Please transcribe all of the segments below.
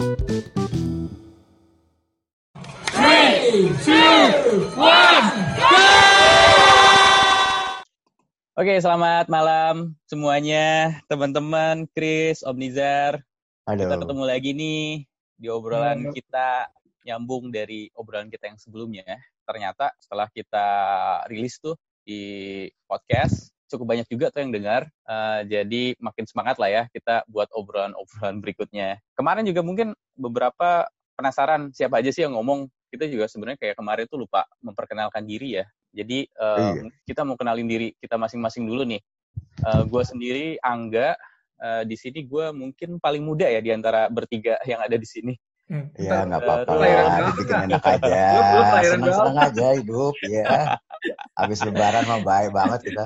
Oke, selamat malam semuanya, teman-teman, Chris, Om Nizar. Halo. Kita ketemu lagi nih di obrolan Halo. kita nyambung dari obrolan kita yang sebelumnya. Ternyata setelah kita rilis tuh di podcast, cukup banyak juga tuh yang dengar. Eh, jadi makin semangat lah ya kita buat obrolan-obrolan berikutnya. Kemarin juga mungkin beberapa penasaran siapa aja sih yang ngomong. Kita juga sebenarnya kayak kemarin tuh lupa memperkenalkan diri ya. Jadi eh, Iya. kita mau kenalin diri kita masing-masing dulu nih. Eh gue sendiri Angga. Eh, di sini gue mungkin paling muda ya di antara bertiga yang ada di sini. Hmm, Ya nggak apa-apa Lahiran lah, dibikin enak aja. Senang-senang aja hidup, ya. Habis lebaran mah baik banget kita.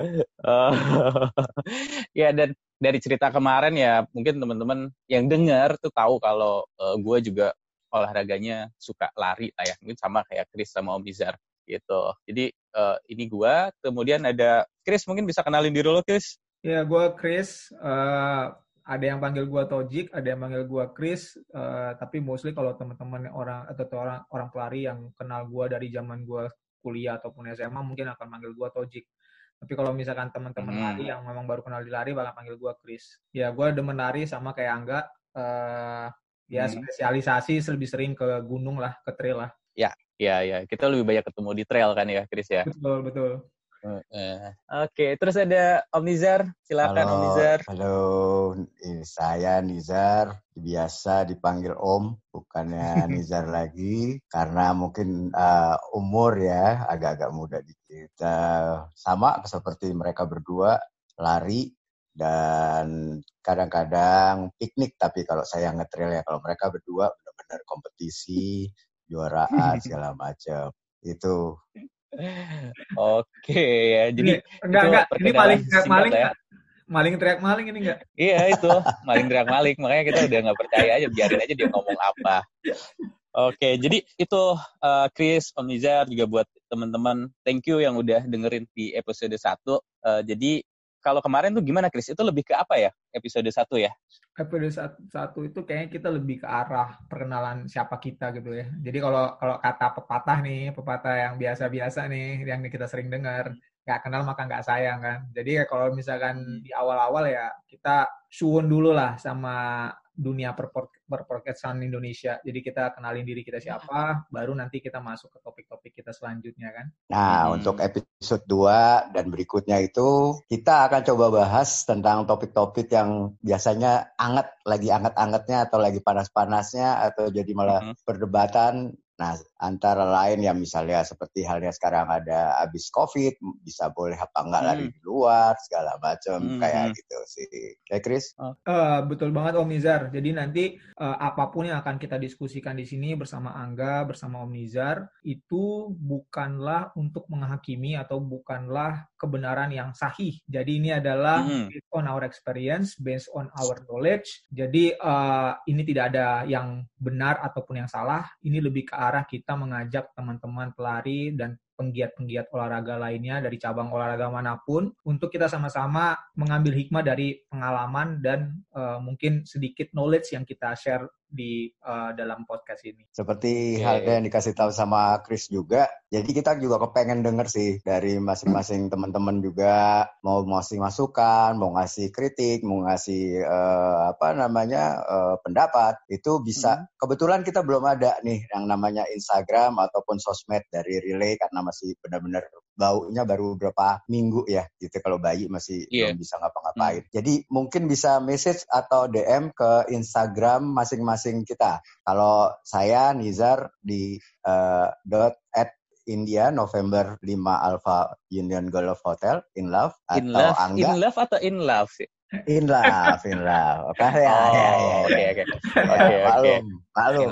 Eh, ya dan dari cerita kemarin ya mungkin teman-teman yang dengar tuh tahu kalau gue juga olahraganya suka lari lah ya. Mungkin sama kayak Chris sama Om Nizar gitu. Jadi eh, ini gue. Kemudian ada Chris mungkin bisa kenalin diri lo Chris. Ya, gue Chris. eh, ada yang panggil gue Tojik, ada yang panggil gue Chris. eh, tapi mostly kalau teman-teman orang atau orang orang pelari yang kenal gue dari zaman gue kuliah ataupun SMA mungkin akan panggil gue Tojik. Tapi kalau misalkan teman-teman Hmm. lari yang memang baru kenal di lari bakal panggil gue Chris. Ya, gue demen lari sama kayak Angga. eh, ya Hmm. spesialisasi lebih sering ke gunung lah, ke trail lah. Ya ya kita lebih banyak ketemu di trail kan ya Chris ya. Betul betul. Oke, terus ada Om Nizar. Silakan Om Nizar. halo, ini saya Nizar, biasa dipanggil Om, bukannya Nizar lagi, karena mungkin eh, umur ya agak-agak muda dikit. Eh, sama seperti mereka berdua, lari dan kadang-kadang piknik. Tapi kalau saya ngetrail ya, kalau mereka berdua benar-benar kompetisi, juaraan segala macam. Itu Oke ya. Jadi enggak itu enggak, ini maling teriak maling ya. Maling teriak maling ini enggak? iya itu maling teriak maling. Makanya kita udah nggak percaya aja biarin aja dia ngomong apa. Oke, jadi itu uh, Chris, Om Nizar juga buat teman-teman. Thank you yang udah dengerin di episode 1. Uh, jadi kalau kemarin tuh gimana Chris? Itu lebih ke apa ya episode 1 ya? episode sat- satu itu kayaknya kita lebih ke arah perkenalan siapa kita gitu ya. Jadi kalau kalau kata pepatah nih, pepatah yang biasa-biasa nih, yang kita sering dengar, nggak kenal maka nggak sayang kan. Jadi ya kalau misalkan di awal-awal ya kita suwun dulu lah sama dunia perpor- perpodcastan Indonesia. Jadi kita kenalin diri kita siapa, baru nanti kita masuk ke topik-topik kita selanjutnya kan. Nah, Hmm. untuk episode 2 dan berikutnya itu kita akan coba bahas tentang topik-topik yang biasanya anget, lagi anget-angetnya atau lagi panas-panasnya atau jadi malah Mhm. perdebatan. Nah, antara lain ya misalnya seperti halnya sekarang ada habis COVID, bisa boleh apa enggak Hmm. lari di luar, segala macam Hmm, kayak hmm. gitu sih. Kayak Chris? Eh, betul banget Om Nizar. Jadi nanti eh, apa pun yang akan kita diskusikan di sini bersama Angga, bersama Om Nizar, itu bukanlah untuk menghakimi atau bukanlah kebenaran yang sahih. Jadi ini adalah Mhm. based on our experience, based on our knowledge. Jadi eh, ini tidak ada yang benar ataupun yang salah. Ini lebih ke arah kita mengajak teman-teman pelari dan penggiat-penggiat olahraga lainnya dari cabang olahraga mana pun untuk kita sama-sama mengambil hikmah dari pengalaman dan eh, mungkin sedikit knowledge yang kita share di eh, dalam podcast ini. Seperti Oke. halnya yang dikasih tahu sama Chris juga. Jadi kita juga kepengen denger sih dari masing-masing teman-teman juga mau ngasih masukan, mau ngasih kritik, mau ngasih eh, apa namanya eh, pendapat. Itu bisa. Kebetulan kita belum ada nih yang namanya Instagram ataupun sosmed dari Relay karena masih benar-benar baunya baru beberapa minggu ya gitu kalau bayi masih Iya. belum bisa ngapa-ngapain. Jadi mungkin bisa message atau DM ke Instagram masing-masing kita. Kalau saya Nizar di eh, dot at India November 5 Alpha Union Golf Hotel in love atau In love, Angga in love atau in love sih? In love in love. Oke ya, oh, ya, ya, oke ya. oke. Oke oke. love. maklum. Baru,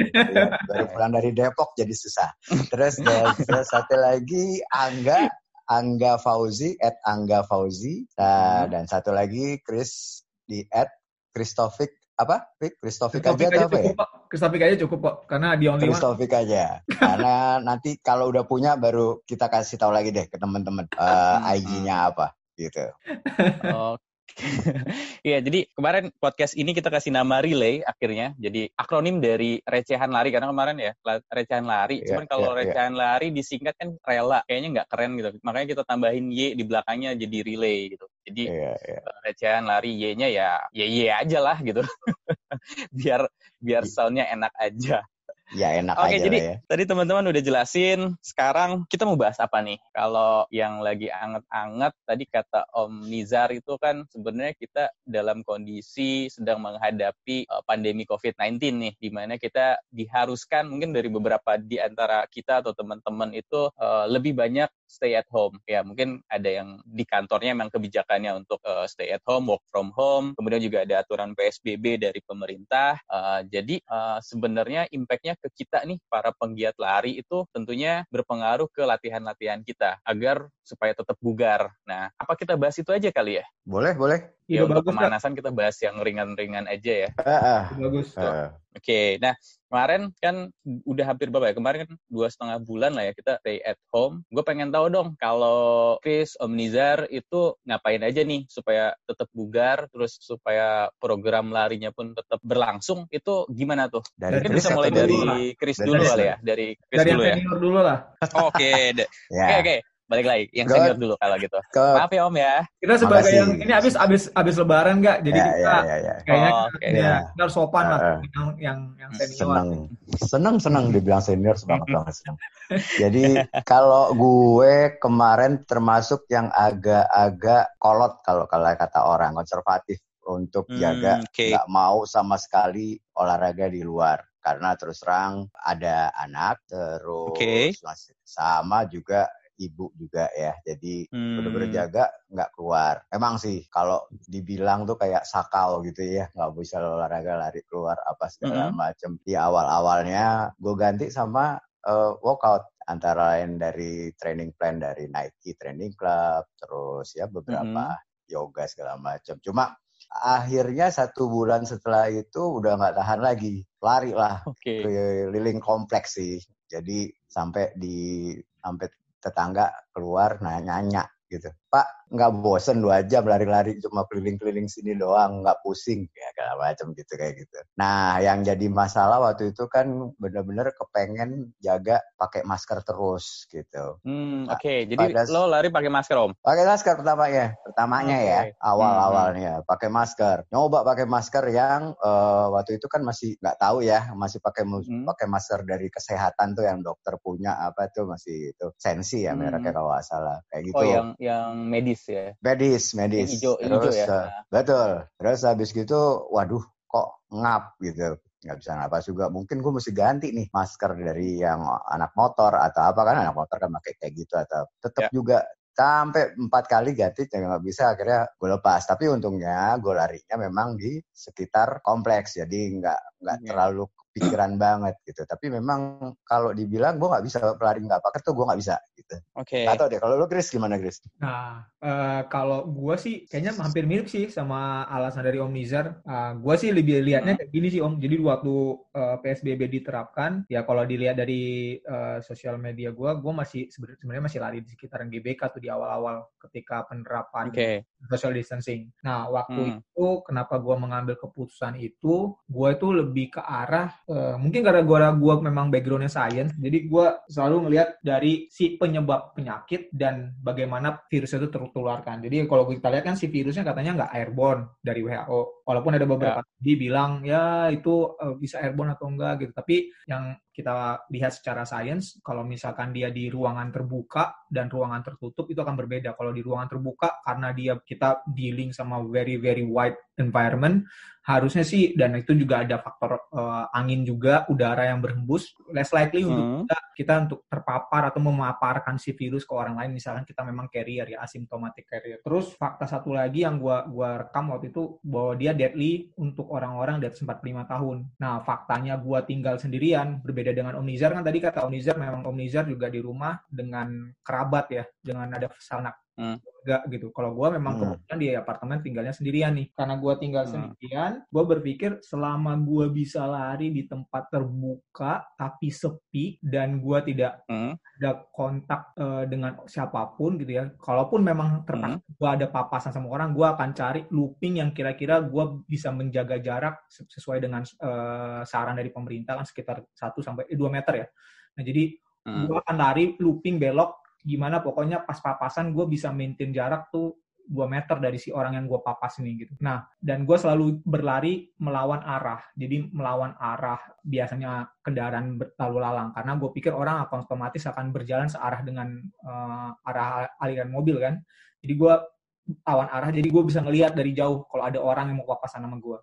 iya, baru pulang dari Depok jadi susah. Terus, terus satu lagi Angga, Angga Fauzi, at Angga Fauzi. Nah, Hmm. Dan satu lagi Chris di at Christophic apa? Topik aja atau apa ya? Topik aja cukup kok. Karena di only one. Christophic aja. Karena nanti kalau udah punya baru kita kasih tahu lagi deh ke teman-teman eh, Hmm. IG-nya apa gitu. Iya, jadi kemarin podcast ini kita kasih nama relay akhirnya. Jadi akronim dari recehan lari karena kemarin ya recehan lari. Yeah, Cuman kalau yeah, recehan yeah. lari disingkat kan rela, kayaknya nggak keren gitu. Makanya kita tambahin Y di belakangnya jadi relay gitu. Jadi yeah, yeah. recehan lari Y-nya ya Y Y aja lah gitu. biar biar iya. soundnya enak aja. Ya enak Oke, aja jadi ya. tadi teman-teman udah jelasin. Sekarang kita mau bahas apa nih? Kalau yang lagi anget-anget tadi kata Om Nizar itu kan sebenarnya kita dalam kondisi sedang menghadapi uh, pandemi COVID-19 nih, di mana kita diharuskan mungkin dari beberapa di antara kita atau teman-teman itu uh, lebih banyak stay at home. Ya mungkin ada yang di kantornya memang kebijakannya untuk uh, stay at home, work from home. Kemudian juga ada aturan PSBB dari pemerintah. Uh, jadi uh, sebenarnya impactnya ke kita nih para penggiat lari itu tentunya berpengaruh ke latihan-latihan kita agar supaya tetap bugar. Nah, apa kita bahas itu aja kali ya? Boleh, boleh. Ya, untuk bagus, pemanasan kita bahas yang ringan-ringan aja ya. Uh, uh, bagus. Uh. Oke, okay. nah kemarin kan udah hampir berapa ya? Kemarin kan dua setengah bulan lah ya kita stay at home. Gue pengen tahu dong kalau Chris, Om Nizar itu ngapain aja nih supaya tetap bugar, terus supaya program larinya pun tetap berlangsung. Itu gimana tuh? Dari Mungkin bisa mulai dari Chris dulu kali ya. Dari Chris dari dulu ya. dulu lah. Oke, oke, oke balik lagi yang God. senior dulu kalau gitu. God. Maaf ya Om ya. Kita sebagai Makasih. yang ini habis habis habis lebaran nggak? Jadi ya, kita ya, ya, ya. kayaknya oh, okay. ya. kita harus sopan uh, lah yang yang yang senior. Senang senang senang dibilang senior semangat banget senang. Jadi kalau gue kemarin termasuk yang agak-agak kolot kalau kalau kata orang konservatif untuk hmm, jaga nggak okay. mau sama sekali olahraga di luar karena terus terang ada anak terus okay. sama juga ibu juga ya. Jadi hmm. bener-bener jaga nggak keluar. Emang sih kalau dibilang tuh kayak sakau gitu ya, nggak bisa olahraga lari keluar apa segala hmm. macem. Di awal-awalnya gue ganti sama uh, workout antara lain dari training plan dari Nike Training Club, terus ya beberapa hmm. yoga segala macam. Cuma akhirnya satu bulan setelah itu udah nggak tahan lagi lari lah okay. keliling kompleks sih jadi sampai di sampai tetangga keluar nanya-nanya gitu. Pak, nggak bosen dua jam lari-lari cuma keliling-keliling sini doang, nggak pusing ya segala macam gitu kayak gitu. Nah, yang jadi masalah waktu itu kan bener-bener kepengen jaga pakai masker terus gitu. Hmm, nah, oke. Okay. Jadi pada, lo lari pakai masker om? Pakai masker pertamanya, pertamanya okay. ya, awal-awalnya hmm. pakai masker. Nyoba pakai masker yang uh, waktu itu kan masih nggak tahu ya, masih pakai hmm. pakai masker dari kesehatan tuh yang dokter punya apa tuh masih itu sensi ya hmm. mereknya kalau nggak salah kayak gitu. Oh yang yang medis ya? Medis, medis. Hijau, Terus, hijau ya? Uh, betul. Terus habis gitu, waduh kok ngap gitu nggak bisa napas juga mungkin gue mesti ganti nih masker dari yang anak motor atau apa kan anak motor kan pakai kayak gitu atau tetap ya. juga sampai empat kali ganti ya nggak bisa akhirnya gue lepas tapi untungnya gue larinya memang di sekitar kompleks jadi nggak nggak ya. terlalu pikiran banget gitu. Tapi memang kalau dibilang gue nggak bisa pelari nggak pakai tuh gue nggak bisa gitu. Oke. Okay. Atau deh kalau lu Chris gimana Chris? Nah uh, kalau gue sih kayaknya hampir mirip sih sama alasan dari Om Nizar. Uh, eh, gue sih lebih lihatnya hmm. kayak gini sih Om. Jadi waktu uh, PSBB diterapkan ya kalau dilihat dari uh, sosial media gue, gue masih sebenarnya masih lari di sekitaran GBK tuh di awal-awal ketika penerapan okay. social distancing. Nah waktu hmm. itu kenapa gue mengambil keputusan itu, gue itu lebih ke arah uh, mungkin karena gue gue memang backgroundnya science, jadi gue selalu ngelihat dari si penyebab penyakit dan bagaimana virus itu tertularkan. Jadi kalau kita lihat kan si virusnya katanya nggak airborne dari WHO, walaupun ada beberapa ya. dibilang ya itu uh, bisa airborne atau enggak gitu. Tapi yang kita lihat secara sains, kalau misalkan dia di ruangan terbuka dan ruangan tertutup itu akan berbeda. Kalau di ruangan terbuka karena dia kita dealing sama very very wide environment, harusnya sih dan itu juga ada faktor uh, angin juga, udara yang berhembus, less likely hmm. untuk kita, kita untuk terpapar atau memaparkan si virus ke orang lain. Misalkan kita memang carrier ya, asymptomatic carrier. Terus fakta satu lagi yang gua gua rekam waktu itu bahwa dia deadly untuk orang-orang di atas 45 tahun. Nah, faktanya gua tinggal sendirian berbeda dengan Om Nizar. Kan tadi kata Om Nizar memang Om Nizar juga di rumah dengan kerabat ya, dengan ada sanak Hmm. Enggak gitu. Kalau gue memang Hmm. kebetulan di apartemen tinggalnya sendirian nih. Karena gue tinggal Hmm. sendirian, gue berpikir selama gue bisa lari di tempat terbuka tapi sepi dan gue tidak Hmm. ada kontak eh, dengan siapa pun gitu ya. Kalaupun memang terpaksa Hmm. gue ada papasan sama orang, gue akan cari looping yang kira-kira gue bisa menjaga jarak se- sesuai dengan eh, saran dari pemerintah kan sekitar 1 sampai 2 meter ya. Nah jadi Hmm. gue akan lari looping belok gimana pokoknya pas papasan gue bisa maintain jarak tuh 2 meter dari si orang yang gue papas ini gitu. Nah, dan gue selalu berlari melawan arah. Jadi melawan arah biasanya kendaraan berlalu lalang. Karena gue pikir orang akan otomatis akan berjalan searah dengan eh, arah aliran mobil kan. Jadi gue lawan arah, jadi gue bisa ngelihat dari jauh kalau ada orang yang mau papasan sama gue.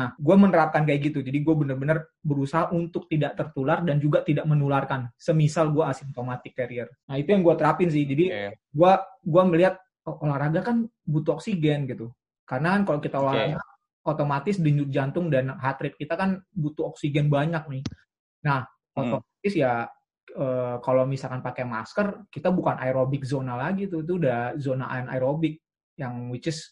Nah, gue menerapkan kayak gitu. Jadi gue bener-bener berusaha untuk tidak tertular dan juga tidak menularkan. Semisal gue asymptomatic carrier. Nah, itu yang gue terapin sih. Jadi gue gua melihat oh, olahraga kan butuh oksigen gitu. Karena kan kalau kita olahraga otomatis denyut jantung dan heart rate kita kan butuh oksigen banyak nih. Nah, Hmm. otomatis ya eh, kalau misalkan pakai masker kita bukan aerobik zona lagi tuh, itu udah zona anaerobik yang which is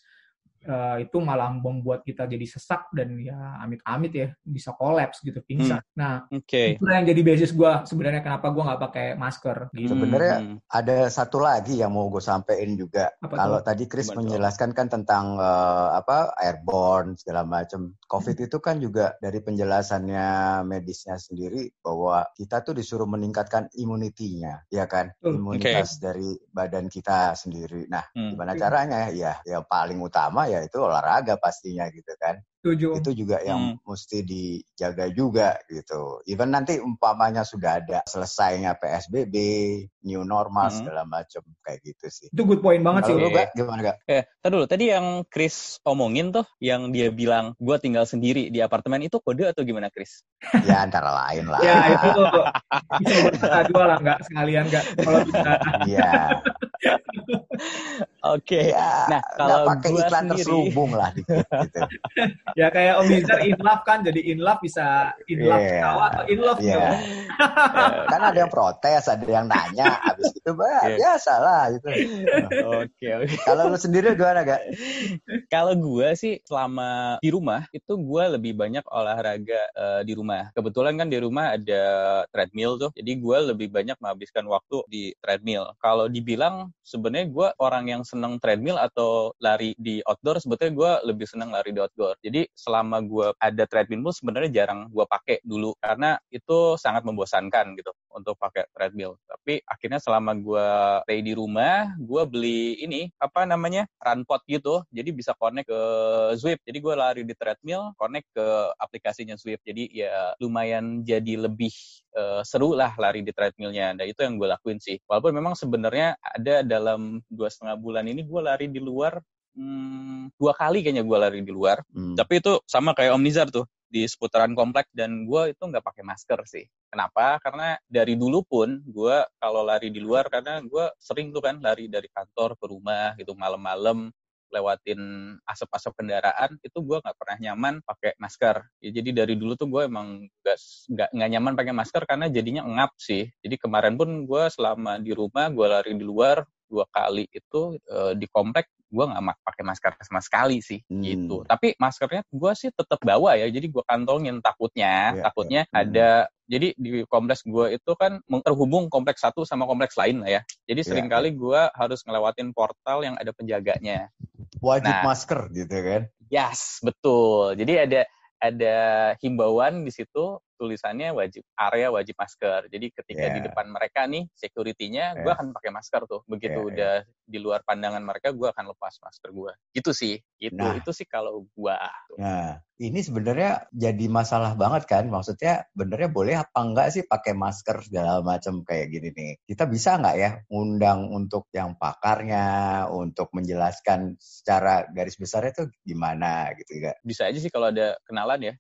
eh, itu malah membuat kita jadi sesak dan ya amit-amit ya bisa kolaps gitu pingsan. Nah, Oke. itu yang jadi basis gue sebenarnya kenapa gue nggak pakai masker gitu. Sebenarnya Hmm. ada satu lagi yang mau gue sampein juga. Apa Kalau tadi Chris menjelaskan kan tentang eh, apa airborne segala macam. COVID itu kan juga dari penjelasannya medisnya sendiri bahwa kita tuh disuruh meningkatkan imunitinya, ya kan? Imunitas dari badan kita sendiri. Nah, Hmm. gimana caranya? Ya, yang paling utama ya itu olahraga pastinya gitu kan. Setuju. Itu juga yang mesti dijaga juga gitu. Even nanti umpamanya sudah ada selesainya PSBB, new normal Hmm. segala macam kayak gitu sih. Itu good point banget sih. Kalau lu Oke. gak gimana gak? Eh, tar dulu. Tadi yang Chris omongin tuh, yang dia bilang, gue tinggal sendiri di apartemen, itu kode atau gimana, Chris? Ya antara lain lah. Ya itu bisa berkata dua lah nggak sekalian nggak kalau bisa. Iya. Oke. Ya, Nah, kalau pakai gua iklan sendiri- terselubung lah dikit gitu. Ya kayak Om Nizar in love kan jadi in love bisa in love Iya. ketawa atau in love Iya. gitu. Kan ada yang protes, ada yang nanya, habis itu bah, Iya. biasa lah gitu. Oke, oke. Kalau lu sendiri gimana gak? Kalau gue sih selama di rumah itu gue lebih banyak olahraga eh, di rumah. Kebetulan kan di rumah ada treadmill tuh, jadi gue lebih banyak menghabiskan waktu di treadmill. Kalau dibilang sebenarnya gue orang yang seneng treadmill atau lari di outdoor, sebetulnya gue lebih seneng lari di outdoor. Jadi selama gue ada treadmill sebenarnya jarang gue pakai dulu karena itu sangat membosankan gitu untuk pakai treadmill. Tapi akhirnya selama gue stay di rumah, gue beli ini apa namanya run pod gitu. Jadi bisa connect ke Zwift. Jadi gue lari di treadmill, connect ke aplikasinya Zwift. Jadi ya lumayan jadi lebih eh, seru lah lari di treadmillnya. Nah itu yang gue lakuin sih. Walaupun memang sebenarnya ada dalam dua setengah bulan ini gue lari di luar hmm, dua kali kayaknya gue lari di luar. Hmm. Tapi itu sama kayak Om Nizar tuh di seputaran komplek dan gue itu nggak pakai masker sih. Kenapa? Karena dari dulu pun gue kalau lari di luar karena gue sering tuh kan lari dari kantor ke rumah gitu malam-malam lewatin asap-asap kendaraan itu gue nggak pernah nyaman pakai masker. Ya, jadi dari dulu tuh gue emang nggak nggak nyaman pakai masker karena jadinya ngap sih. Jadi kemarin pun gue selama di rumah gue lari di luar dua kali itu eh, di komplek gue nggak pakai masker sama sekali sih Hmm. gitu. Tapi maskernya gue sih tetap bawa ya. Jadi gue kantongin takutnya, Iya, takutnya iya. Hmm. ada. Jadi di kompleks gue itu kan terhubung kompleks satu sama kompleks lain lah ya. Jadi Iya, sering kali gue harus ngelewatin portal yang ada penjaganya. Wajib Nah. masker gitu kan? Yes, betul. Jadi ada ada himbauan di situ tulisannya wajib area wajib masker. Jadi ketika Yeah. di depan mereka nih security-nya, gue Yeah. akan pakai masker tuh. Begitu Yeah, udah di luar pandangan mereka, gue akan lepas masker gue. Gitu sih. Itu Nah. itu sih kalau gue. Nah, ini sebenarnya jadi masalah banget kan? Maksudnya benernya boleh apa enggak sih pakai masker segala macam kayak gini nih? Kita bisa nggak ya undang untuk yang pakarnya, untuk menjelaskan secara garis besarnya itu gimana gitu ya? Bisa aja sih kalau ada kenalan ya,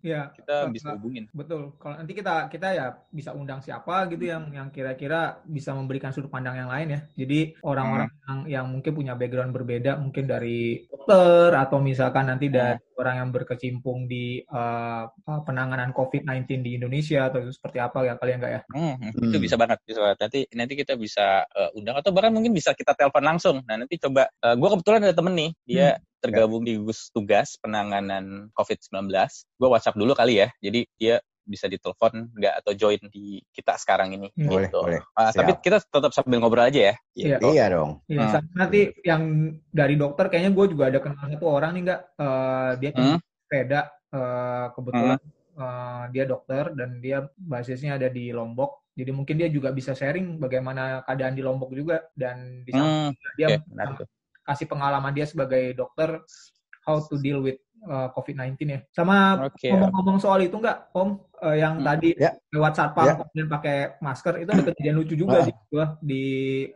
Ya, kita bisa hubungin. Betul. Kalau nanti kita kita ya bisa undang siapa gitu yang yang kira-kira bisa memberikan sudut pandang yang lain ya. Jadi orang-orang yang yang mungkin punya background berbeda, mungkin dari dokter atau misalkan nanti dari orang yang berkecimpung di uh, penanganan COVID-19 di Indonesia atau itu seperti apa ya kalian enggak ya? Hmm, hmm. Itu bisa banget, bisa banget. Nanti nanti kita bisa uh, undang atau bahkan mungkin bisa kita telepon langsung. Nah nanti coba, uh, gue kebetulan ada temen nih, dia hmm. tergabung di gugus tugas penanganan COVID-19. Gue WhatsApp dulu kali ya. Jadi dia bisa ditelepon nggak atau join di kita sekarang ini hmm. boleh, gitu. Boleh, uh, tapi kita tetap sambil ngobrol aja ya. Iya, iya dong. Iya, hmm. nanti yang dari dokter kayaknya gue juga ada kenal satu orang nih nggak uh, dia hmm. sepeda uh, kebetulan hmm. uh, dia dokter dan dia basisnya ada di Lombok. Jadi mungkin dia juga bisa sharing bagaimana keadaan di Lombok juga dan di hmm. dia okay, kasih pengalaman dia sebagai dokter how to deal with uh, COVID-19 ya. Sama okay. ngomong-ngomong soal itu enggak, Om, uh, yang hmm. tadi yeah. lewat satpam yeah. kemudian pakai masker itu ada kejadian lucu juga uh. di gua di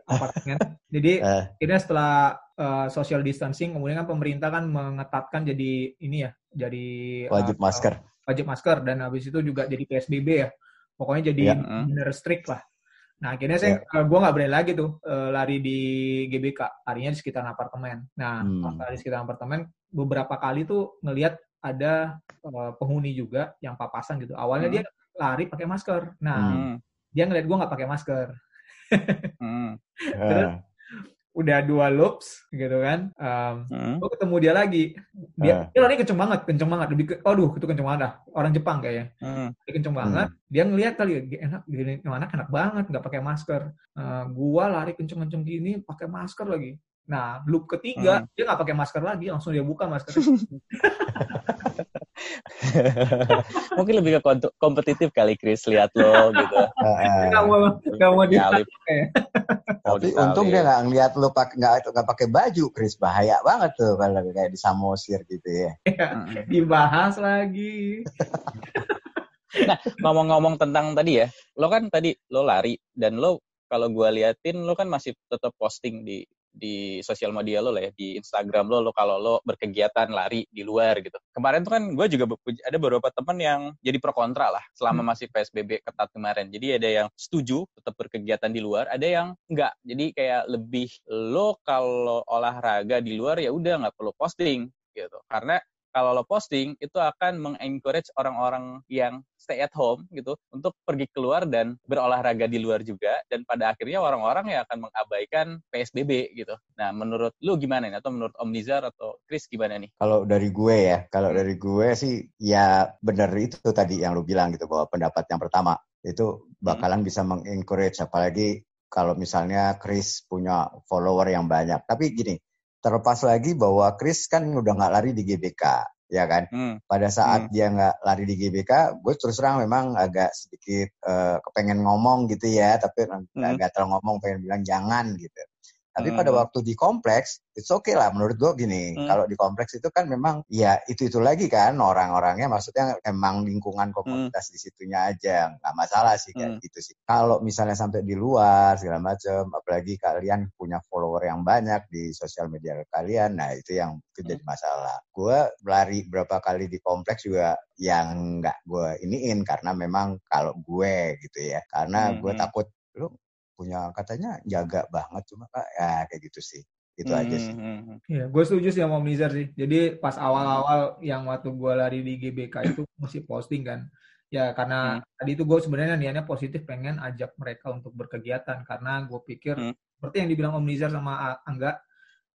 apartemen. Jadi uh. ini setelah uh, social distancing kemudian kan pemerintah kan mengetatkan jadi ini ya, jadi wajib uh, masker. Wajib masker dan habis itu juga jadi PSBB ya. Pokoknya jadi yeah. bener strict lah. Nah akhirnya saya yeah. gue nggak berani lagi tuh uh, lari di GBK, larinya di sekitar apartemen. Nah hmm. lari di sekitar apartemen beberapa kali tuh ngelihat ada uh, penghuni juga yang papasan gitu. Awalnya hmm. dia lari pakai masker. Nah hmm. dia ngeliat gue nggak pakai masker. hmm. Terus udah dua loops gitu kan. Um, hmm. Gue ketemu dia lagi. Dia, uh. dia lari kenceng banget, kenceng banget. Lebih ke, aduh itu kenceng banget dah. Orang Jepang kayaknya. Hmm. Dia kenceng banget. Hmm. Dia ngeliat kali enak, gini anak enak banget nggak pakai masker. Uh, gua lari kenceng-kenceng gini pakai masker lagi. Nah, loop ketiga hmm. dia nggak pakai masker lagi, langsung dia buka masker. Mungkin lebih ke kompetitif kali Chris lihat lo gitu. Gak mau gak mau di Tapi untung dia nggak ngeliat lo pakai nggak nggak pakai baju Chris bahaya banget tuh kalau kayak di Samosir gitu ya. Iya, dibahas lagi. nah ngomong-ngomong tentang tadi ya, lo kan tadi lo lari dan lo kalau gue liatin lo kan masih tetap posting di di sosial media lo lah ya di Instagram lo lo kalau lo berkegiatan lari di luar gitu. Kemarin tuh kan gue juga ada beberapa teman yang jadi pro kontra lah selama hmm. masih PSBB ketat kemarin. Jadi ada yang setuju tetap berkegiatan di luar ada yang enggak. Jadi kayak lebih lo kalau olahraga di luar ya udah nggak perlu posting gitu. Karena kalau lo posting itu akan mengencourage orang-orang yang stay at home gitu untuk pergi keluar dan berolahraga di luar juga dan pada akhirnya orang-orang yang akan mengabaikan PSBB gitu. Nah, menurut lu gimana nih atau menurut Om Nizar atau Chris gimana nih? Kalau dari gue ya, kalau dari gue sih ya benar itu tadi yang lu bilang gitu bahwa pendapat yang pertama itu bakalan hmm. bisa mengencourage apalagi kalau misalnya Chris punya follower yang banyak. Tapi gini, terlepas lagi bahwa Chris kan udah nggak lari di GBK ya kan hmm. pada saat hmm. dia nggak lari di GBK gue terus terang memang agak sedikit uh, kepengen ngomong gitu ya tapi hmm. agak terlalu ngomong pengen bilang jangan gitu tapi hmm. pada waktu di kompleks, it's okay lah menurut gue gini. Hmm. Kalau di kompleks itu kan memang ya itu-itu lagi kan orang-orangnya maksudnya emang lingkungan komunitas hmm. di situnya aja. Nggak masalah sih kayak hmm. gitu sih. Kalau misalnya sampai di luar segala macam, apalagi kalian punya follower yang banyak di sosial media kalian, nah itu yang itu hmm. jadi masalah. Gue lari berapa kali di kompleks juga yang nggak gue iniin karena memang kalau gue gitu ya. Karena hmm. gue hmm. takut lu punya katanya jaga banget cuma kak ya kayak gitu sih itu hmm, aja sih. Hmm, hmm. Iya, gue setuju sih sama Om Nizar sih. Jadi pas awal-awal yang waktu gue lari di GBK itu masih posting kan. Ya karena hmm. tadi itu gue sebenarnya niatnya positif pengen ajak mereka untuk berkegiatan karena gue pikir hmm. seperti yang dibilang Om Nizar sama Angga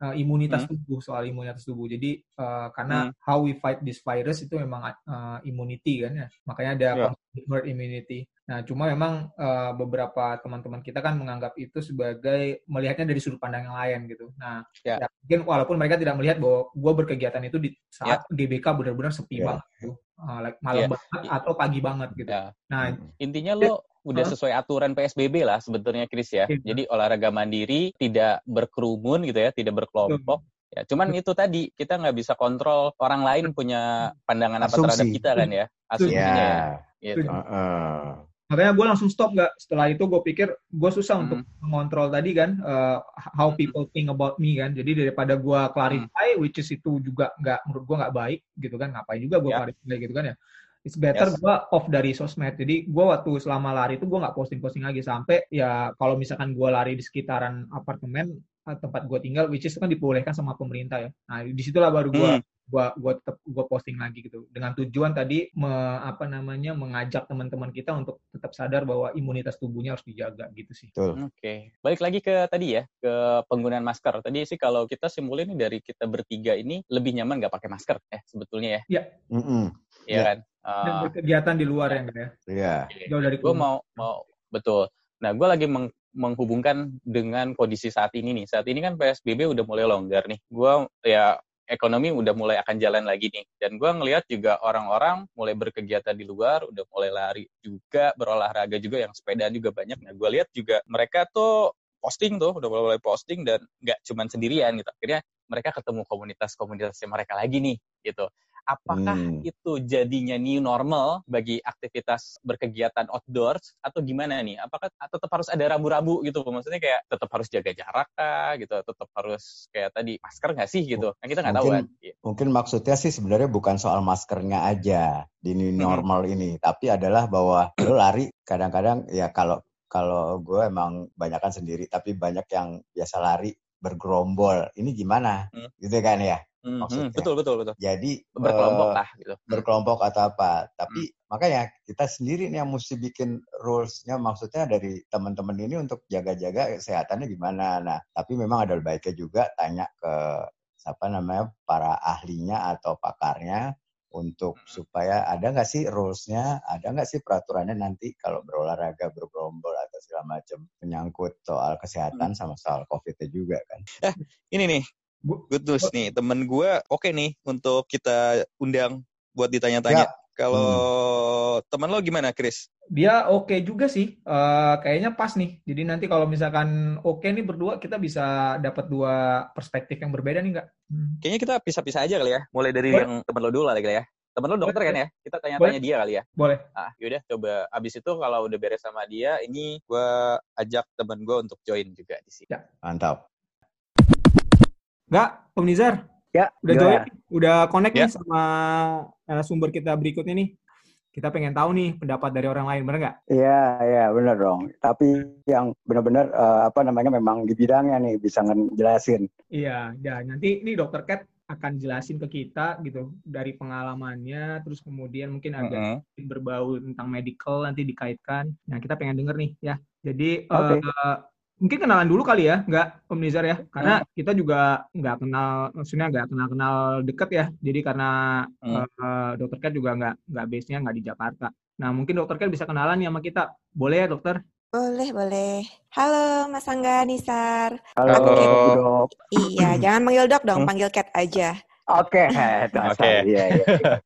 uh, imunitas hmm. tubuh soal imunitas tubuh. Jadi uh, karena hmm. how we fight this virus itu memang uh, immunity kan ya. Makanya ada yeah. herd immunity. Nah, cuma memang uh, beberapa teman-teman kita kan menganggap itu sebagai melihatnya dari sudut pandang yang lain gitu. Nah, yeah. ya, mungkin walaupun mereka tidak melihat bahwa gue berkegiatan itu di saat yeah. GBK benar-benar sepi yeah. banget gitu. Uh, like malam yeah. banget atau pagi banget gitu. Yeah. Nah, intinya lo udah sesuai aturan PSBB lah sebetulnya Chris ya. Yeah. Jadi olahraga mandiri, tidak berkerumun gitu ya, tidak berkelompok. Ya, cuman itu tadi kita nggak bisa kontrol orang lain punya pandangan apa terhadap kita kan ya, asumsinya yeah. ya. Gitu. Uh -uh makanya gue langsung stop gak setelah itu gue pikir gue susah hmm. untuk mengontrol tadi kan uh, how people think about me kan jadi daripada gue clarify hmm. which is itu juga nggak menurut gue nggak baik gitu kan ngapain juga gue yeah. clarify gitu kan ya it's better yes. gue off dari sosmed jadi gue waktu selama lari itu gue nggak posting posting lagi sampai ya kalau misalkan gue lari di sekitaran apartemen tempat gue tinggal, which is kan dibolehkan sama pemerintah ya. Nah di situlah baru gue Hmm. gua gua tetap gua posting lagi gitu dengan tujuan tadi me, apa namanya mengajak teman-teman kita untuk tetap sadar bahwa imunitas tubuhnya harus dijaga gitu sih. Oke, balik lagi ke tadi ya, ke penggunaan masker. Tadi sih kalau kita simpulin nih dari kita bertiga ini lebih nyaman nggak pakai masker ya sebetulnya ya, Mm-mm. ya Iya. kan? Dan Uh, berkegiatan di luar ya, ya. Iya. jauh dari mau mau betul. Nah, gue lagi meng- menghubungkan dengan kondisi saat ini nih. Saat ini kan PSBB udah mulai longgar nih. Gue ya ekonomi udah mulai akan jalan lagi nih. Dan gue ngelihat juga orang-orang mulai berkegiatan di luar, udah mulai lari juga, berolahraga juga, yang sepedaan juga banyak. Nah, gue lihat juga mereka tuh posting tuh, udah mulai posting dan nggak cuman sendirian gitu. Akhirnya mereka ketemu komunitas-komunitasnya mereka lagi nih gitu. Apakah Hmm. itu jadinya new normal bagi aktivitas berkegiatan outdoors atau gimana nih? Apakah tetap harus ada rambu-rambu gitu? Maksudnya kayak tetap harus jaga jarak kah gitu? Tetap harus kayak tadi masker nggak sih gitu? Nah kita nggak tahu kan. Mungkin- Mungkin maksudnya sih sebenarnya bukan soal maskernya aja di new normal ini, tapi adalah bahwa lo lari kadang-kadang ya kalau kalau gue emang banyakan sendiri, tapi banyak yang biasa lari bergerombol. Ini gimana? Hmm. Gitu kan ya. Mhm, maksudnya. betul betul betul. Jadi Berkelompok eh, lah gitu. berkelompok atau apa. Tapi makanya kita sendiri nih yang mesti bikin rules-nya maksudnya dari teman-teman ini untuk jaga-jaga kesehatannya gimana. Nah, tapi memang ada baiknya juga tanya ke apa namanya para ahlinya atau pakarnya untuk supaya ada nggak sih rules-nya, ada nggak sih peraturannya nanti kalau berolahraga, bergerombol segala macam menyangkut soal kesehatan sama soal COVID-nya juga kan. Ini nih, good news nih. Temen gue oke nih untuk kita undang buat ditanya-tanya. Ya. Kalau teman lo gimana, Chris? Dia oke juga sih, Eh, kayaknya pas nih. Jadi nanti kalau misalkan oke nih berdua, kita bisa dapat dua perspektif yang berbeda nih nggak? Hmm. Kayaknya kita pisah-pisah aja kali ya. Mulai dari Boleh. yang temen lo dulu lah kali ya. Temen lo dokter kan ya? Kita tanya-tanya dia kali ya. Boleh. Ah, yaudah coba abis itu kalau udah beres sama dia, ini gue ajak temen gue untuk join juga di sini. Mantap. Nggak, Om Nizar? Ya, Udah join? Udah connect Ya. nih sama eh, sumber kita berikutnya nih. Kita pengen tahu nih pendapat dari orang lain, bener nggak? Iya, iya, benar dong. Tapi yang benar-benar eh, apa namanya memang di bidangnya nih bisa ngejelasin. Iya, ya nanti nih Dokter Cat akan jelasin ke kita gitu dari pengalamannya, terus kemudian mungkin agak Mm-mm. berbau tentang medical nanti dikaitkan. Nah, kita pengen denger nih ya. Jadi eh, mungkin kenalan dulu kali ya, nggak Om Nizar ya? Karena kita juga nggak kenal, maksudnya nggak kenal-kenal deket ya. Jadi karena Hmm. eh, Dokter Cat juga nggak nggak base-nya nggak di Jakarta. Nah, mungkin Dokter Cat bisa kenalan nih sama kita. Boleh ya, Dokter? Boleh, boleh. Halo, Mas Angga Nisar. Halo, Halo. Dok. Iya, jangan panggil dok dong, Hmm. panggil Cat aja. Oke. Oke. Iya, iya.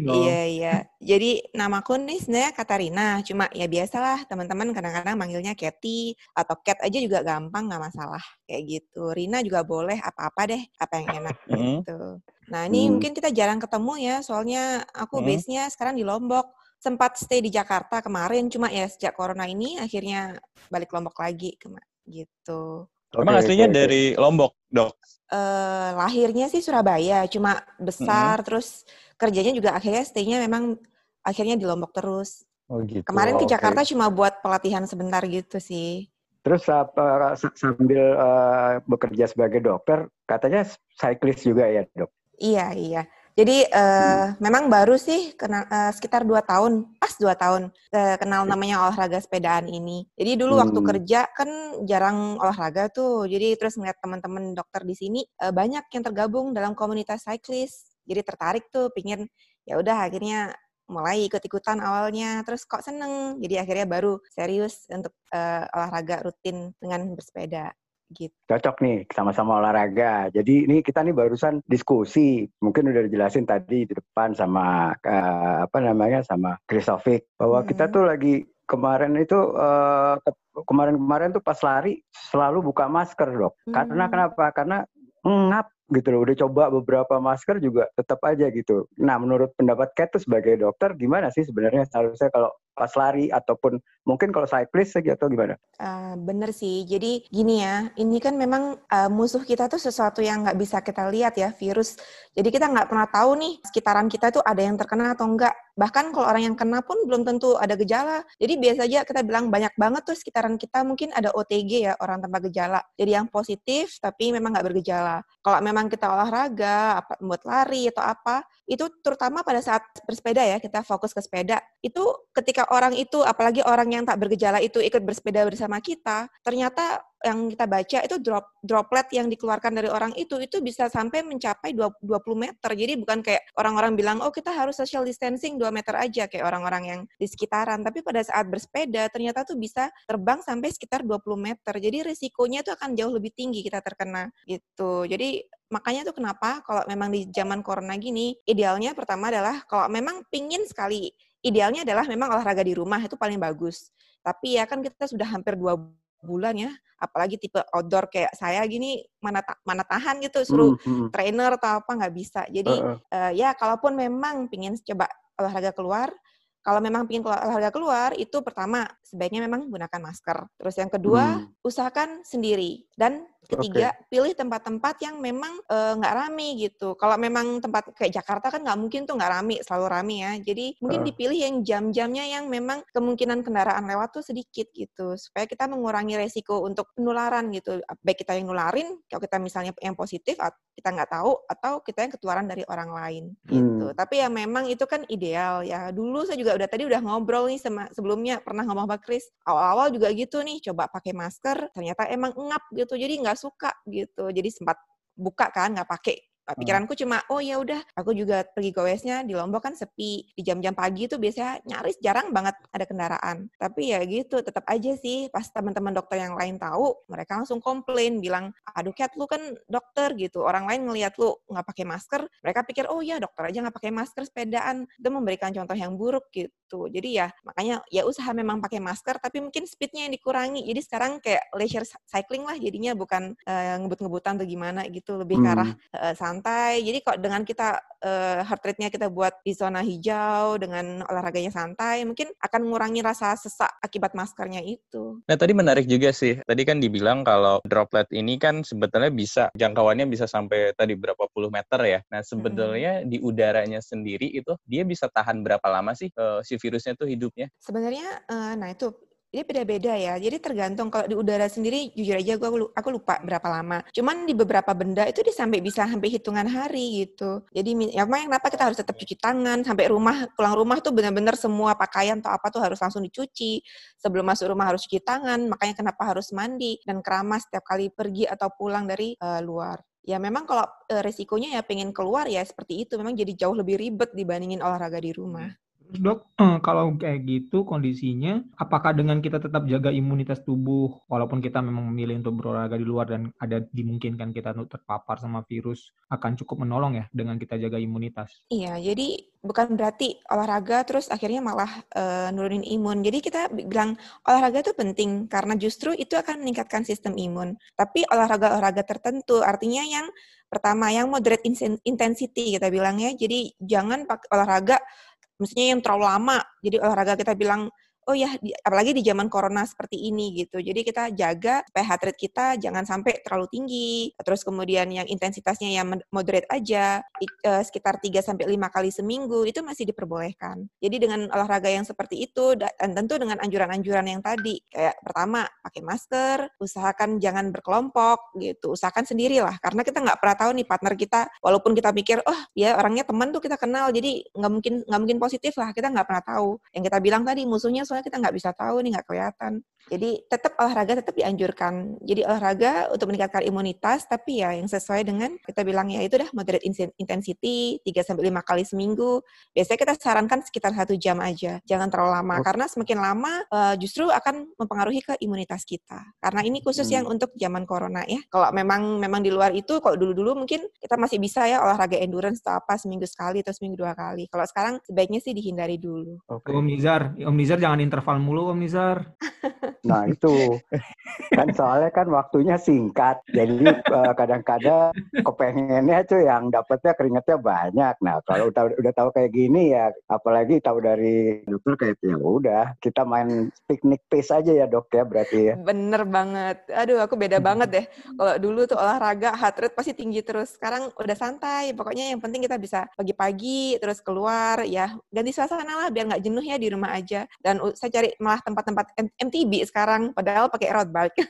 Iya, iya. Jadi namaku nih sebenarnya Katarina. Cuma ya biasalah teman-teman kadang-kadang manggilnya Cathy atau Cat aja juga gampang, nggak masalah. Kayak gitu. Rina juga boleh, apa-apa deh, apa yang enak Hmm. gitu. Nah, ini Hmm. mungkin kita jarang ketemu ya, soalnya aku Hmm. base-nya sekarang di Lombok. Sempat stay di Jakarta kemarin, cuma ya sejak corona ini akhirnya balik Lombok lagi gitu. Emang Oke, aslinya oke. dari Lombok, dok? eh lahirnya sih Surabaya, cuma besar terus kerjanya juga akhirnya stay-nya memang akhirnya di Lombok terus. Oh gitu. Kemarin ke. Jakarta cuma buat pelatihan sebentar gitu sih. Terus apa, sa- sambil eh, bekerja sebagai dokter, katanya cyclist juga ya, Dok? Iya, iya. Jadi eh memang baru sih kenal eh, sekitar dua tahun, pas dua tahun eh, kenal namanya olahraga sepedaan ini. Jadi dulu waktu Hmm. kerja kan jarang olahraga tuh. Jadi terus ngeliat teman-teman dokter di sini eh, banyak yang tergabung dalam komunitas cyclist. Jadi tertarik tuh, pingin ya udah akhirnya mulai ikut-ikutan awalnya. Terus kok seneng, jadi akhirnya baru serius untuk eh, olahraga rutin dengan bersepeda gitu. Cocok nih, sama-sama olahraga. Jadi ini kita nih barusan diskusi, mungkin udah dijelasin tadi di depan sama eh, apa namanya sama Kristovic bahwa kita Hmm. tuh lagi kemarin itu ke- kemarin-kemarin tuh pas lari selalu buka masker dok. Karena Hmm. kenapa? Karena ngap gitu loh. Udah coba beberapa masker juga tetap aja gitu. Nah menurut pendapat Kat tuh sebagai dokter gimana sih sebenarnya seharusnya kalau pas lari ataupun mungkin kalau cyclist lagi atau gimana? Uh, bener sih. Jadi gini ya, ini kan memang uh, musuh kita tuh sesuatu yang nggak bisa kita lihat ya, virus. Jadi kita nggak pernah tahu nih sekitaran kita tuh ada yang terkena atau enggak. Bahkan kalau orang yang kena pun belum tentu ada gejala. Jadi biasa aja kita bilang banyak banget tuh sekitaran kita mungkin ada OTG ya, orang tanpa gejala. Jadi yang positif tapi memang nggak bergejala. Kalau memang kita olahraga, apa, buat lari atau apa, itu terutama pada saat bersepeda ya, kita fokus ke sepeda. Itu ketika orang itu, apalagi orang yang tak bergejala itu ikut bersepeda bersama kita, ternyata yang kita baca itu drop droplet yang dikeluarkan dari orang itu itu bisa sampai mencapai 20 meter. Jadi bukan kayak orang-orang bilang oh kita harus social distancing 2 meter aja kayak orang-orang yang di sekitaran, tapi pada saat bersepeda ternyata tuh bisa terbang sampai sekitar 20 meter. Jadi risikonya itu akan jauh lebih tinggi kita terkena gitu. Jadi makanya tuh kenapa kalau memang di zaman corona gini, idealnya pertama adalah kalau memang pingin sekali, idealnya adalah memang olahraga di rumah itu paling bagus. Tapi ya kan kita sudah hampir dua bulan ya, apalagi tipe outdoor kayak saya gini mana ta mana tahan gitu suruh hmm, hmm. trainer atau apa nggak bisa. Jadi uh, uh. Uh, ya kalaupun memang pingin coba olahraga keluar, kalau memang ingin olahraga keluar, itu pertama sebaiknya memang gunakan masker. Terus yang kedua, hmm. usahakan sendiri. Dan ketiga, okay. pilih tempat-tempat yang memang eh, nggak uh, rame gitu. Kalau memang tempat kayak Jakarta kan nggak mungkin tuh nggak rame, selalu rame ya. Jadi mungkin uh. dipilih yang jam-jamnya yang memang kemungkinan kendaraan lewat tuh sedikit gitu, supaya kita mengurangi resiko untuk penularan gitu. Baik kita yang nularin, kalau kita misalnya yang positif, kita nggak tahu, atau kita yang ketularan dari orang lain gitu. Hmm. Tapi ya memang itu kan ideal ya. Dulu saya juga udah tadi udah ngobrol nih sama sebelumnya pernah ngomong sama Chris awal-awal juga gitu nih coba pakai masker ternyata emang ngap gitu jadi nggak suka gitu jadi sempat buka kan nggak pakai. Pikiranku cuma oh ya udah aku juga pergi goesnya di Lombok kan sepi di jam-jam pagi itu biasanya nyaris jarang banget ada kendaraan. Tapi ya gitu tetap aja sih pas teman-teman dokter yang lain tahu mereka langsung komplain bilang aduh Kat lu kan dokter gitu. Orang lain ngelihat lu nggak pakai masker mereka pikir oh ya dokter aja nggak pakai masker sepedaan. Itu memberikan contoh yang buruk gitu. Jadi ya makanya ya usaha memang pakai masker tapi mungkin speednya yang dikurangi. Jadi sekarang kayak leisure cycling lah jadinya bukan uh, ngebut-ngebutan atau gimana gitu. Lebih hmm. ke arah uh, santai. Jadi kok dengan kita uh, heart rate-nya kita buat di zona hijau dengan olahraganya santai, mungkin akan mengurangi rasa sesak akibat maskernya itu. Nah, tadi menarik juga sih. Tadi kan dibilang kalau droplet ini kan sebetulnya bisa jangkauannya bisa sampai tadi berapa puluh meter ya. Nah, sebetulnya hmm. di udaranya sendiri itu dia bisa tahan berapa lama sih uh, si virusnya tuh hidupnya? Sebenarnya uh, nah itu ini beda-beda ya. Jadi tergantung kalau di udara sendiri jujur aja gue aku lupa berapa lama. Cuman di beberapa benda itu dia sampai bisa sampai hitungan hari gitu. Jadi ya makanya kenapa kita harus tetap cuci tangan sampai rumah pulang rumah tuh benar-benar semua pakaian atau apa tuh harus langsung dicuci. Sebelum masuk rumah harus cuci tangan. Makanya kenapa harus mandi dan keramas setiap kali pergi atau pulang dari uh, luar ya memang kalau uh, resikonya ya pengen keluar ya seperti itu memang jadi jauh lebih ribet dibandingin olahraga di rumah. Terus dok, eh, kalau kayak gitu kondisinya, apakah dengan kita tetap jaga imunitas tubuh, walaupun kita memang memilih untuk berolahraga di luar dan ada dimungkinkan kita terpapar sama virus, akan cukup menolong ya dengan kita jaga imunitas? Iya, jadi bukan berarti olahraga terus akhirnya malah uh, nurunin imun. Jadi kita bilang olahraga itu penting karena justru itu akan meningkatkan sistem imun. Tapi olahraga-olahraga tertentu artinya yang pertama yang moderate intensity kita bilang ya. Jadi jangan pakai olahraga maksudnya yang terlalu lama. Jadi olahraga kita bilang oh ya di, apalagi di zaman corona seperti ini gitu. Jadi kita jaga supaya heart rate kita jangan sampai terlalu tinggi. Terus kemudian yang intensitasnya yang moderate aja uh, sekitar 3 sampai 5 kali seminggu itu masih diperbolehkan. Jadi dengan olahraga yang seperti itu dan tentu dengan anjuran-anjuran yang tadi kayak pertama pakai masker, usahakan jangan berkelompok gitu. Usahakan sendirilah karena kita nggak pernah tahu nih partner kita walaupun kita mikir oh ya orangnya teman tuh kita kenal jadi nggak mungkin nggak mungkin positif lah kita nggak pernah tahu. Yang kita bilang tadi musuhnya soalnya kita nggak bisa tahu nih nggak kelihatan. Jadi tetap olahraga tetap dianjurkan. Jadi olahraga untuk meningkatkan imunitas, tapi ya yang sesuai dengan kita bilang ya itu dah moderate intensity 3 sampai lima kali seminggu. Biasanya kita sarankan sekitar satu jam aja, jangan terlalu lama oh. karena semakin lama uh, justru akan mempengaruhi ke imunitas kita. Karena ini khusus hmm. yang untuk zaman corona ya. Kalau memang memang di luar itu, kalau dulu-dulu mungkin kita masih bisa ya olahraga endurance atau apa seminggu sekali atau seminggu dua kali. Kalau sekarang sebaiknya sih dihindari dulu. Oke. Om Nizar, Om Nizar jangan interval mulu Om Nizar. Nah itu kan soalnya kan waktunya singkat, jadi uh, kadang-kadang kepengennya tuh yang dapetnya keringetnya banyak. Nah kalau udah udah tahu kayak gini ya, apalagi tahu dari dokter kayak ya udah kita main piknik pace aja ya dok ya berarti ya. Bener banget. Aduh aku beda banget deh. Kalau dulu tuh olahraga heart rate pasti tinggi terus. Sekarang udah santai. Pokoknya yang penting kita bisa pagi-pagi terus keluar ya ganti suasana lah biar nggak jenuh ya di rumah aja. Dan saya cari malah tempat-tempat MTB sekarang padahal pakai road bike.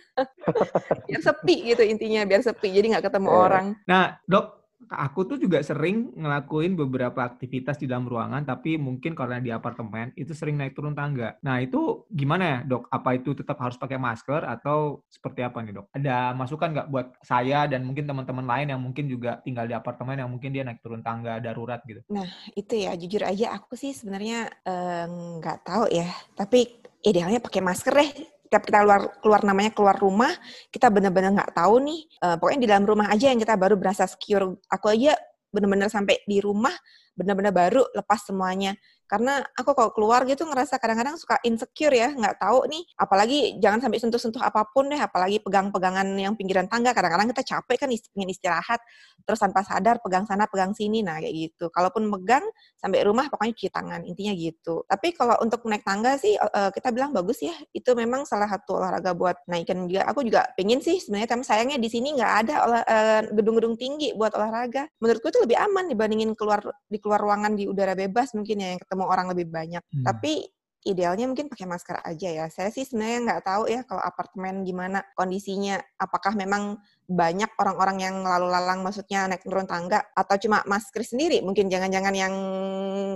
biar sepi gitu intinya biar sepi jadi nggak ketemu eh. orang. Nah dok aku tuh juga sering ngelakuin beberapa aktivitas di dalam ruangan, tapi mungkin karena di apartemen itu sering naik turun tangga. Nah itu gimana ya dok? Apa itu tetap harus pakai masker atau seperti apa nih dok? Ada masukan nggak buat saya dan mungkin teman-teman lain yang mungkin juga tinggal di apartemen yang mungkin dia naik turun tangga darurat gitu? Nah itu ya jujur aja aku sih sebenarnya eh, nggak eh, tahu ya, tapi idealnya pakai masker deh setiap kita keluar keluar namanya keluar rumah kita benar-benar nggak tahu nih uh, pokoknya di dalam rumah aja yang kita baru berasa secure. Aku aja benar-benar sampai di rumah benar-benar baru lepas semuanya karena aku kalau keluar gitu ngerasa kadang-kadang suka insecure ya nggak tahu nih apalagi jangan sampai sentuh-sentuh apa pun deh apalagi pegang-pegangan yang pinggiran tangga kadang-kadang kita capek kan ingin istirahat terus tanpa sadar pegang sana pegang sini nah kayak gitu. Kalaupun megang sampai rumah pokoknya cuci tangan intinya gitu. Tapi kalau untuk naik tangga sih uh, kita bilang bagus ya itu memang salah satu olahraga buat naikin juga. Aku juga pengen sih sebenarnya tapi sayangnya di sini nggak ada uh, gedung-gedung tinggi buat olahraga. Menurutku itu lebih aman dibandingin keluar di keluar ruangan di udara bebas mungkin ya yang ketemu ketemu orang lebih banyak. Hmm. Tapi idealnya mungkin pakai masker aja ya. Saya sih sebenarnya nggak tahu ya kalau apartemen gimana kondisinya. Apakah memang banyak orang-orang yang lalu lalang maksudnya naik turun tangga atau cuma masker sendiri mungkin jangan-jangan yang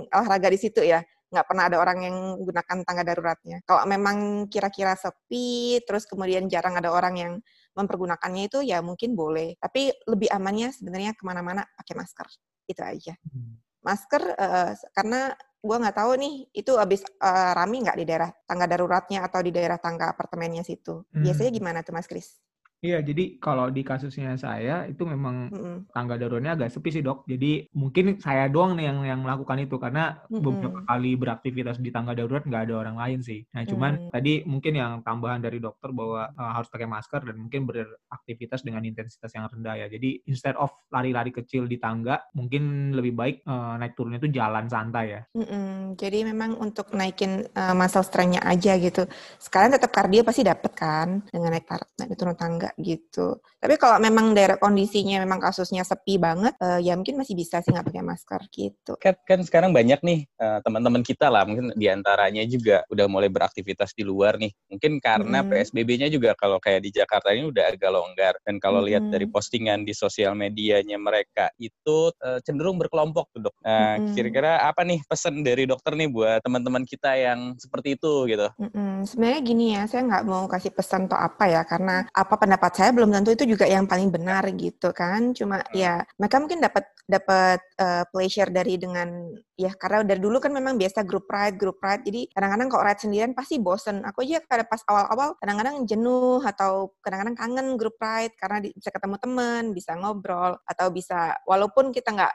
olahraga di situ ya nggak pernah ada orang yang gunakan tangga daruratnya. Kalau memang kira-kira sepi, terus kemudian jarang ada orang yang mempergunakannya itu ya mungkin boleh. Tapi lebih amannya sebenarnya ke mana-mana pakai masker. Itu aja. Hmm. Masker uh, karena gue nggak tahu nih itu habis uh, rame nggak di daerah tangga daruratnya atau di daerah tangga apartemennya situ. Biasanya hmm. gimana tuh Mas Kris? Iya, jadi kalau di kasusnya saya itu memang mm-hmm. tangga daruratnya agak sepi sih dok. Jadi mungkin saya doang nih yang yang melakukan itu karena mm-hmm. beberapa kali beraktivitas di tangga darurat nggak ada orang lain sih. Nah cuman mm-hmm. tadi mungkin yang tambahan dari dokter bahwa uh, harus pakai masker dan mungkin beraktivitas dengan intensitas yang rendah ya. Jadi instead of lari-lari kecil di tangga, mungkin lebih baik uh, naik turunnya itu jalan santai ya. Mm-hmm. Jadi memang untuk naikin uh, muscle strength-nya aja gitu. Sekarang tetap kardio pasti dapat kan dengan naik, tar- naik turun tangga gitu. Tapi kalau memang daerah kondisinya memang kasusnya sepi banget, uh, ya mungkin masih bisa sih nggak pakai masker gitu. Kan, kan sekarang banyak nih uh, teman-teman kita lah, mungkin di antaranya juga udah mulai beraktivitas di luar nih. Mungkin karena hmm. PSBB-nya juga kalau kayak di Jakarta ini udah agak longgar. Dan kalau hmm. lihat dari postingan di sosial medianya mereka itu uh, cenderung berkelompok tuh dok. Nah, hmm. kira-kira apa nih pesan dari dokter nih buat teman-teman kita yang seperti itu gitu? Hmm. Sebenarnya gini ya, saya nggak mau kasih pesan atau apa ya, karena apa pendapat pendapat saya belum tentu itu juga yang paling benar gitu kan cuma hmm. ya mereka mungkin dapat dapat uh, pleasure dari dengan ya karena dari dulu kan memang biasa grup ride grup ride jadi kadang-kadang kalau ride sendirian pasti bosen aku aja pada pas awal-awal kadang-kadang jenuh atau kadang-kadang kangen grup ride karena bisa ketemu teman bisa ngobrol atau bisa walaupun kita nggak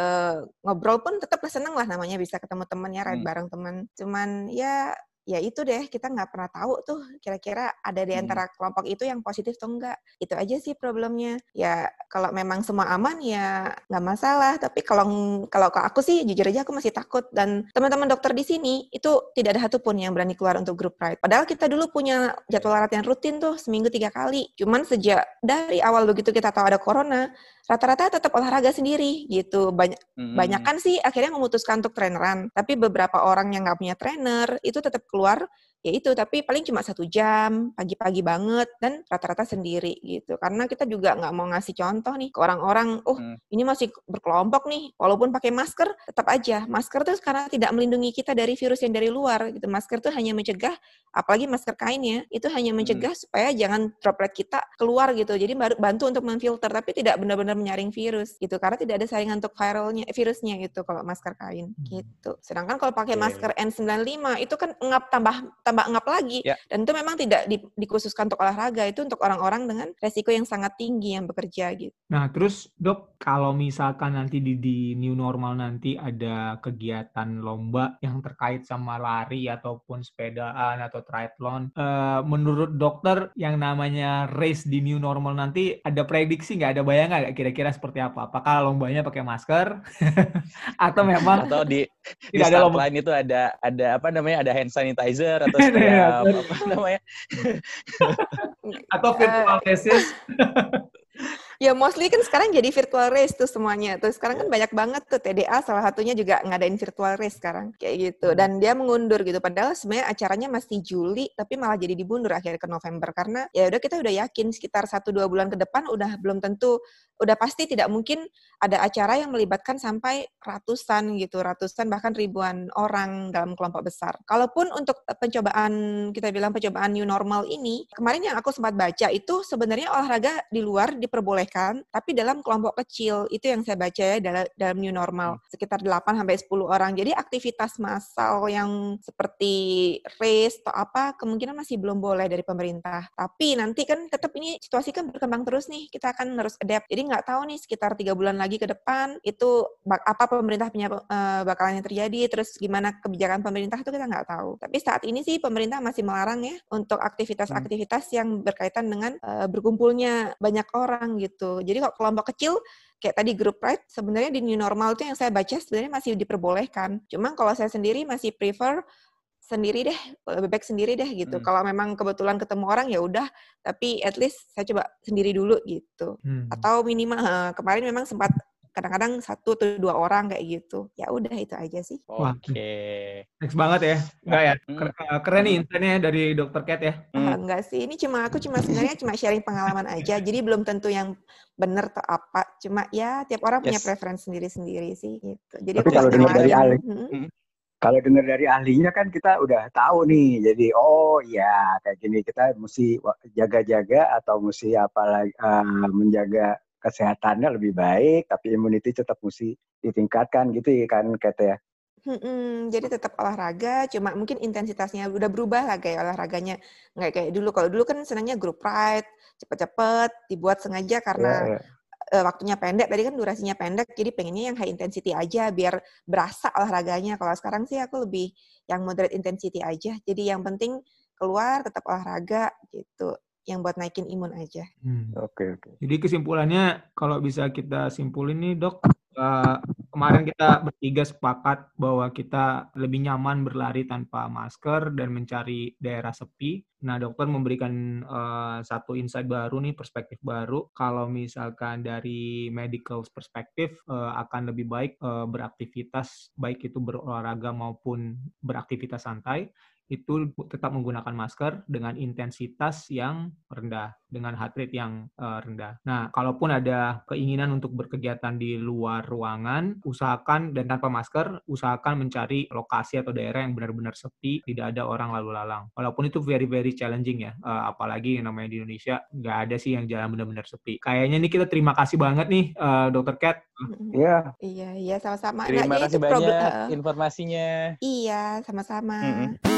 uh, ngobrol pun tetap seneng lah namanya bisa ketemu teman ya ride hmm. bareng teman cuman ya ya itu deh kita nggak pernah tahu tuh kira-kira ada di hmm. antara hmm. kelompok itu yang positif atau enggak itu aja sih problemnya. Ya kalau memang semua aman ya nggak masalah. Tapi kalau kalau ke aku sih jujur aja aku masih takut. Dan teman-teman dokter di sini itu tidak ada satupun yang berani keluar untuk grup ride padahal kita dulu punya jadwal latihan rutin tuh seminggu tiga kali. Cuman sejak dari awal begitu kita tahu ada corona rata-rata tetap olahraga sendiri gitu banyak hmm. banyak kan sih akhirnya memutuskan untuk traineran tapi beberapa orang yang nggak punya trainer itu tetap keluar ya itu tapi paling cuma satu jam pagi-pagi banget dan rata-rata sendiri gitu karena kita juga nggak mau ngasih contoh nih ke orang-orang oh hmm. ini masih berkelompok nih walaupun pakai masker tetap aja masker tuh karena tidak melindungi kita dari virus yang dari luar gitu masker tuh hanya mencegah apalagi masker kain ya itu hanya hmm. mencegah hmm. supaya jangan droplet kita keluar gitu jadi bantu untuk memfilter tapi tidak benar-benar menyaring virus gitu karena tidak ada saringan untuk viralnya virusnya gitu kalau masker kain hmm. gitu sedangkan kalau pakai masker N95 itu kan ngap tambah tambah ngap lagi. Ya. Dan itu memang tidak di- dikhususkan untuk olahraga, itu untuk orang-orang dengan resiko yang sangat tinggi yang bekerja gitu. Nah, terus dok, kalau misalkan nanti di, di new normal nanti ada kegiatan lomba yang terkait sama lari ataupun sepedaan atau triathlon, eh, menurut dokter yang namanya race di new normal nanti ada prediksi nggak, ada bayangan nggak kira-kira seperti apa? Apakah lombanya pakai masker atau memang Atau di di tidak ada lomba? line itu ada ada apa namanya ada hand sanitizer atau Iya, setiap betul. apa namanya Atau virtual races? Ya mostly kan sekarang jadi virtual race tuh semuanya. Tuh sekarang kan banyak banget tuh TDA salah satunya juga ngadain virtual race sekarang kayak gitu. Dan dia mengundur gitu. Padahal sebenarnya acaranya masih Juli tapi malah jadi dimundur akhirnya ke November karena ya udah kita udah yakin sekitar 1 2 bulan ke depan udah belum tentu udah pasti tidak mungkin ada acara yang melibatkan sampai ratusan gitu, ratusan bahkan ribuan orang dalam kelompok besar. Kalaupun untuk pencobaan kita bilang pencobaan new normal ini, kemarin yang aku sempat baca itu sebenarnya olahraga di luar diperbolehkan, tapi dalam kelompok kecil. Itu yang saya baca ya dalam, dalam new normal, sekitar 8 sampai 10 orang. Jadi aktivitas massal yang seperti race atau apa kemungkinan masih belum boleh dari pemerintah. Tapi nanti kan tetap ini situasi kan berkembang terus nih, kita akan harus adapt. Jadi nggak tahu nih sekitar tiga bulan lagi ke depan itu apa pemerintah punya eh, bakalan yang terjadi, terus gimana kebijakan pemerintah itu kita nggak tahu. Tapi saat ini sih pemerintah masih melarang ya untuk aktivitas-aktivitas yang berkaitan dengan eh, berkumpulnya banyak orang gitu. Jadi kalau kelompok kecil kayak tadi grup ride sebenarnya di new normal itu yang saya baca sebenarnya masih diperbolehkan. Cuma kalau saya sendiri masih prefer sendiri deh, lebih baik sendiri deh gitu. Hmm. Kalau memang kebetulan ketemu orang ya udah, tapi at least saya coba sendiri dulu gitu. Hmm. Atau minimal eh, kemarin memang sempat kadang-kadang satu atau dua orang kayak gitu. Ya udah itu aja sih. Wah. Oke. Next banget ya. Enggak ya? Hmm. Keren, eh, keren nih insight-nya dari Dr. Cat ya. Ah, Hmm. enggak sih, ini cuma aku cuma sebenarnya cuma sharing pengalaman aja. Jadi belum tentu yang benar atau apa. Cuma ya tiap orang punya Yes. preferensi sendiri-sendiri sih gitu. Jadi Tapi aku kalau dengar dari nyalain. ahli- Mm-mm. Kalau dengar dari ahlinya kan kita udah tahu nih. Jadi oh ya kayak gini kita mesti jaga-jaga atau mesti apalagi eh, menjaga kesehatannya lebih baik, tapi immunity tetap mesti ditingkatkan gitu ya kan kata ya. Mm-mm, jadi tetap olahraga, cuma mungkin intensitasnya udah berubah lah kayak olahraganya. Nggak kayak dulu. Kalau dulu kan senangnya group ride, cepet-cepet, dibuat sengaja karena Ya, ya. Eh, waktunya pendek. Tadi kan durasinya pendek, jadi pengennya yang high intensity aja biar berasa olahraganya. Kalau sekarang sih aku lebih yang moderate intensity aja. Jadi yang penting keluar tetap olahraga gitu. Yang buat naikin imun aja. Hmm. Oke oke. Jadi kesimpulannya kalau bisa kita simpulin nih dok, eh, kemarin kita bertiga sepakat bahwa kita lebih nyaman berlari tanpa masker dan mencari daerah sepi. Nah dokter memberikan eh, satu insight baru nih, perspektif baru. Kalau misalkan dari medical perspektif eh, akan lebih baik eh, beraktivitas, baik itu berolahraga maupun beraktivitas santai itu tetap menggunakan masker dengan intensitas yang rendah, dengan heart rate yang eh, rendah. Nah, kalaupun ada keinginan untuk berkegiatan di luar ruangan, usahakan dan tanpa masker, usahakan mencari lokasi atau daerah yang benar-benar sepi, tidak ada orang lalu lalang. Walaupun itu very very challenging ya, eh, apalagi yang namanya di Indonesia nggak ada sih yang jalan benar-benar sepi. Kayaknya nih kita terima kasih banget nih, eh, Dr. Cat. Mm-mm. Ya, Iya, iya sama-sama. Nah, Terima jadi kasih problem- banyak eh, informasinya. Iya, sama-sama. Mm-mm.